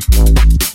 Thank.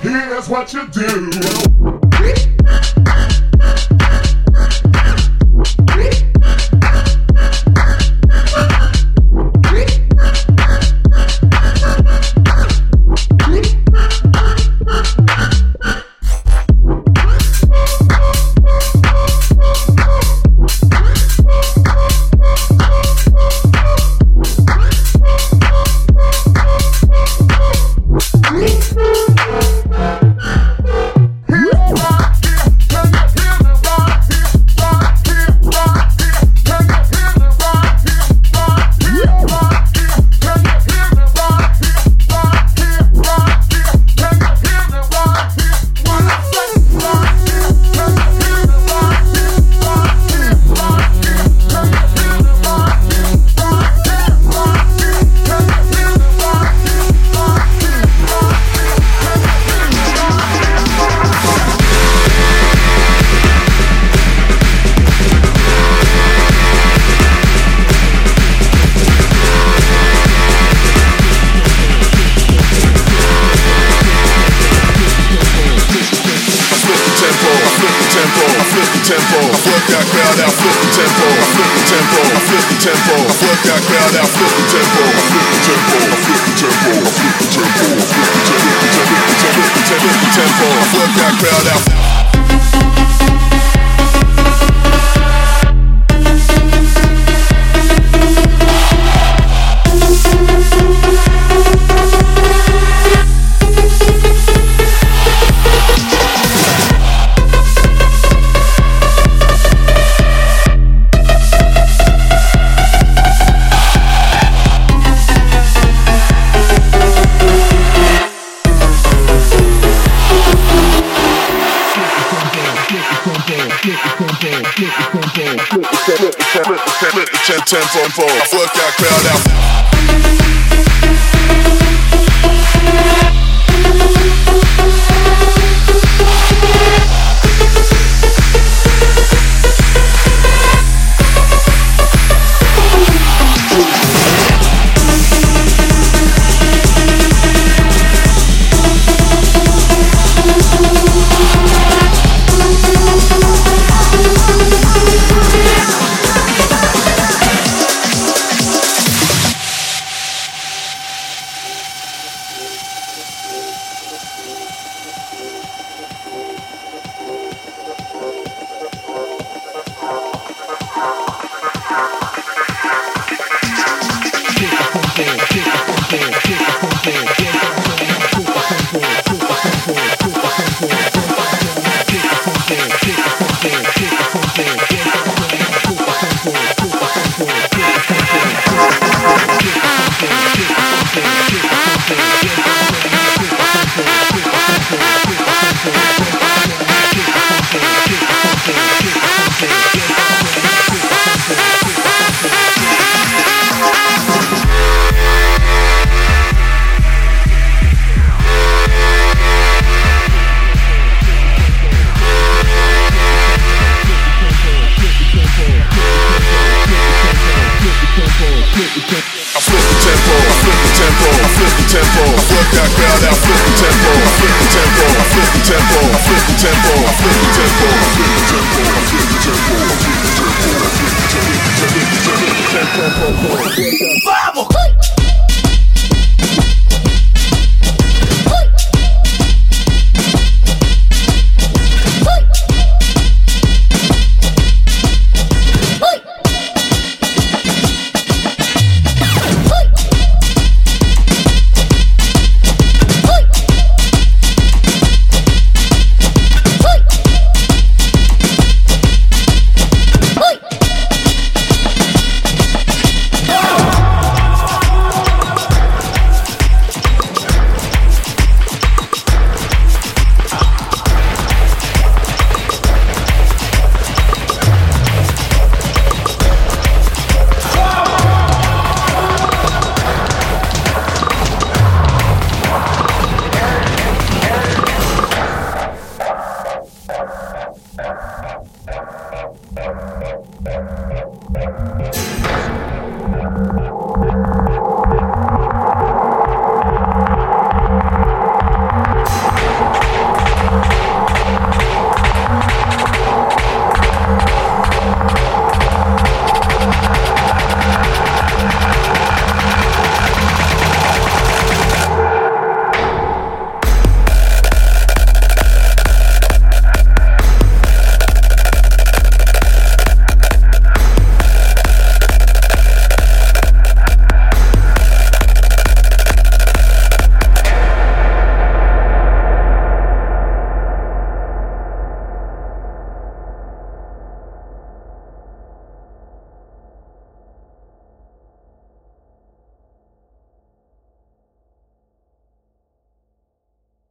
Here's what you do. flip that crowd out. 10, 10, 10, 10, 4, 4. Fuck that crowd out. tempo, I flip the tempo, I flip that crowd out, flip the tempo, I flip the tempo, I flip the tempo, I flip the tempo, I flip the tempo, I flip the tempo, I flip the tempo, I flip the tempo, I flip the tempo, I flip the tempo, I flip the tempo, I flip the tempo, I flip the tempo, I flip the tempo,